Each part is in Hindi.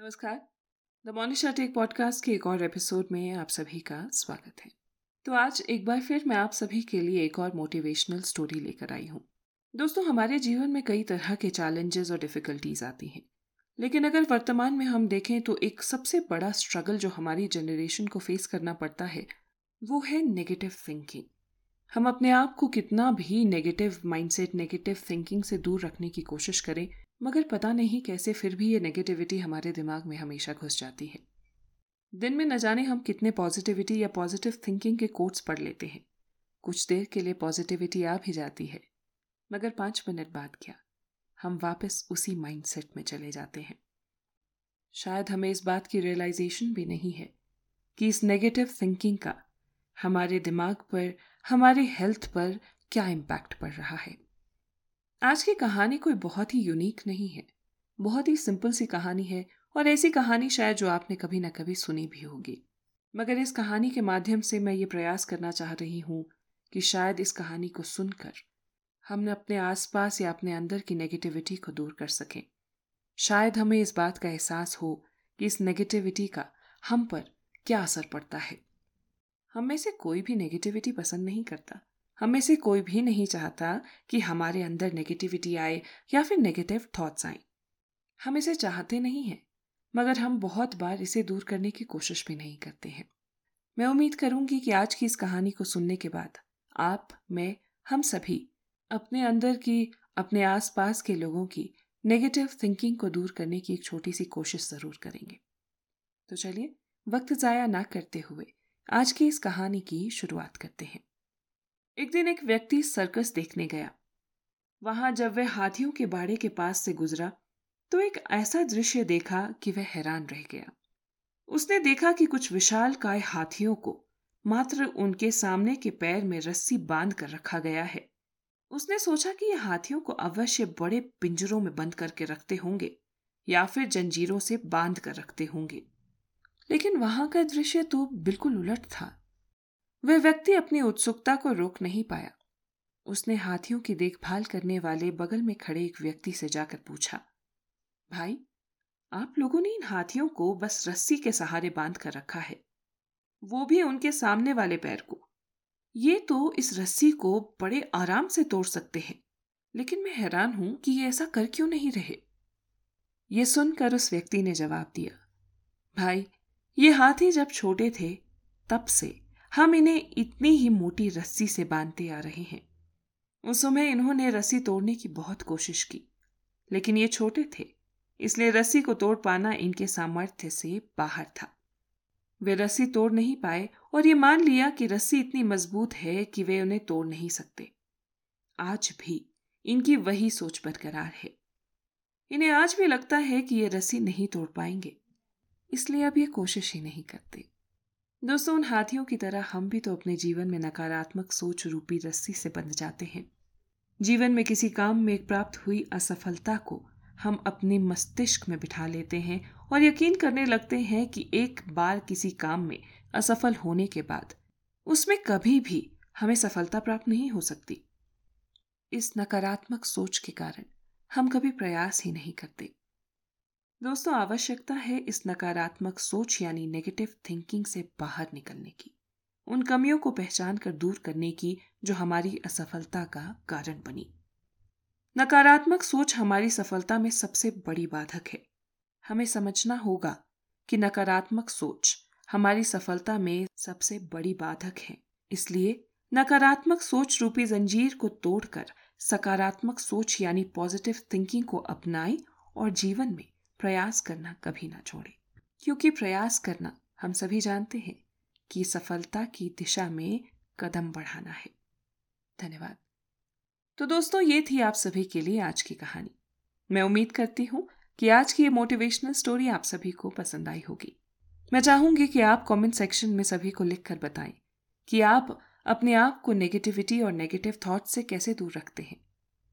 नमस्कार। द मोनिशा टेक पॉडकास्ट के एक और एपिसोड में आप सभी का स्वागत है। तो आज एक बार फिर मैं आप सभी के लिए एक और मोटिवेशनल स्टोरी लेकर आई हूँ। दोस्तों, हमारे जीवन में कई तरह के चैलेंजेस और डिफिकल्टीज आती हैं। लेकिन अगर वर्तमान में हम देखें तो एक सबसे बड़ा स्ट्रगल जो हमारी जनरेशन को फेस करना पड़ता है, वो है नेगेटिव थिंकिंग हम अपने आप को कितना भी नेगेटिव माइंडसेट नेगेटिव थिंकिंग से दूर रखने की कोशिश करें मगर पता नहीं कैसे फिर भी ये नेगेटिविटी हमारे दिमाग में हमेशा घुस जाती है। दिन में न जाने हम कितने पॉजिटिविटी या पॉजिटिव थिंकिंग के कोट्स पढ़ लेते हैं। कुछ देर के लिए पॉजिटिविटी आ भी जाती है। मगर पाँच मिनट बाद क्या? हम वापस उसी माइंडसेट में चले जाते हैं। शायद हमें इस बात की रियलाइजेशन भी नहीं है कि इस नेगेटिव थिंकिंग का हमारे दिमाग पर, हमारे हेल्थ पर क्या इम्पैक्ट पड़ रहा है। आज की कहानी कोई बहुत ही यूनिक नहीं है। बहुत ही सिंपल सी कहानी है और ऐसी कहानी शायद जो आपने कभी ना कभी सुनी भी होगी। मगर इस कहानी के माध्यम से मैं ये प्रयास करना चाह रही हूँ कि शायद इस कहानी को सुनकर हम अपने आसपास या अपने अंदर की नेगेटिविटी को दूर कर सकें। शायद हमें इस बात का एहसास हो कि इस नेगेटिविटी का हम पर क्या असर पड़ता है। हम में से कोई भी नेगेटिविटी पसंद नहीं करता। हम में से कोई भी नहीं चाहता कि हमारे अंदर नेगेटिविटी आए या फिर नेगेटिव थॉट्स आए। हम इसे चाहते नहीं हैं, मगर हम बहुत बार इसे दूर करने की कोशिश भी नहीं करते हैं। मैं उम्मीद करूँगी कि आज की इस कहानी को सुनने के बाद आप, मैं, हम सभी अपने अंदर की, अपने आसपास के लोगों की नेगेटिव थिंकिंग को दूर करने की एक छोटी सी कोशिश ज़रूर करेंगे। तो चलिए, वक्त ज़ाया ना करते हुए आज की इस कहानी की शुरुआत करते हैं। एक दिन एक व्यक्ति सर्कस देखने गया। वहाँ जब वह हाथियों के बाड़े के पास से गुजरा तो एक ऐसा दृश्य देखा कि वह हैरान रह गया। उसने देखा कि कुछ विशाल काय हाथियों को मात्र उनके सामने के पैर में रस्सी बाँध कर रखा गया है। उसने सोचा कि यह हाथियों को अवश्य बड़े पिंजरों में बंद करके रखते होंगे, या फिर जंजीरों से बाँध कर रखते होंगे। लेकिन वहाँ का दृश्य तो बिल्कुल उलट था। वह व्यक्ति अपनी उत्सुकता को रोक नहीं पाया। उसने हाथियों की देखभाल करने वाले बगल में खड़े एक व्यक्ति से जाकर पूछा, भाई, आप लोगों ने इन हाथियों को बस रस्सी के सहारे बाँध कर रखा है। वो भी उनके सामने वाले पैर को। ये तो इस रस्सी को बड़े आराम से तोड़ सकते हैं, लेकिन मैं हैरान हूँ कि ये ऐसा कर क्यों नहीं रहे? ये सुनकर उस व्यक्ति ने जवाब दिया, भाई, ये हाथी जब छोटे थे, तब से हम इन्हें इतनी ही मोटी रस्सी से बांधते आ रहे हैं। उस समय इन्होंने रस्सी तोड़ने की बहुत कोशिश की, लेकिन ये छोटे थे, इसलिए रस्सी को तोड़ पाना इनके सामर्थ्य से बाहर था। वे रस्सी तोड़ नहीं पाए और ये मान लिया कि रस्सी इतनी मज़बूत है कि वे उन्हें तोड़ नहीं सकते। आज भी इनकी वही सोच बरकरार है। इन्हें आज भी लगता है कि ये रस्सी नहीं तोड़ पाएँगे, इसलिए अब ये कोशिश ही नहीं करते। दोस्तों, उन हाथियों की तरह हम भी तो अपने जीवन में नकारात्मक सोच रूपी रस्सी से बंध जाते हैं। जीवन में किसी काम में प्राप्त हुई असफलता को हम अपने मस्तिष्क में बिठा लेते हैं और यकीन करने लगते हैं कि एक बार किसी काम में असफल होने के बाद उसमें कभी भी हमें सफलता प्राप्त नहीं हो सकती। इस नकारात्मक सोच के कारण हम कभी प्रयास ही नहीं करते। दोस्तों, आवश्यकता है इस नकारात्मक सोच यानी नेगेटिव थिंकिंग से बाहर निकलने की। उन कमियों को पहचान कर दूर करने की जो हमारी असफलता का कारण बनी। नकारात्मक सोच हमारी सफलता में सबसे बड़ी बाधक है। हमें समझना होगा कि नकारात्मक सोच हमारी सफलता में सबसे बड़ी बाधक है। इसलिए नकारात्मक सोच रूपी जंजीर को तोड़कर सकारात्मक सोच यानी पॉजिटिव थिंकिंग को अपनाएँ और जीवन में प्रयास करना कभी ना छोड़े। क्योंकि प्रयास करना हम सभी जानते हैं कि सफलता की दिशा में कदम बढ़ाना है। धन्यवाद। तो दोस्तों, ये थी आप सभी के लिए आज की कहानी। मैं उम्मीद करती हूँ कि आज की ये मोटिवेशनल स्टोरी आप सभी को पसंद आई होगी। मैं चाहूँगी कि आप कमेंट सेक्शन में सभी को लिखकर बताएँ कि आप अपने आप को नेगेटिविटी और नेगेटिव थॉट से कैसे दूर रखते हैं।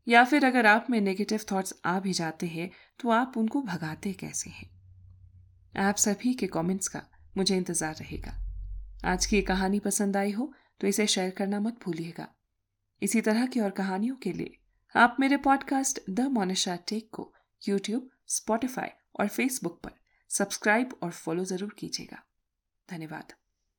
या फिर अगर आप में नेगेटिव थॉट्स आ भी जाते हैं तो आप उनको भगाते कैसे हैं? आप सभी के कमेंट्स का मुझे इंतज़ार रहेगा। आज की कहानी पसंद आई हो तो इसे शेयर करना मत भूलिएगा। इसी तरह की और कहानियों के लिए, आप मेरे पॉडकास्ट द मोनिशा टेक को यूट्यूब स्पॉटिफाई और फेसबुक पर सब्सक्राइब और फॉलो ज़रूर कीजिएगा। धन्यवाद।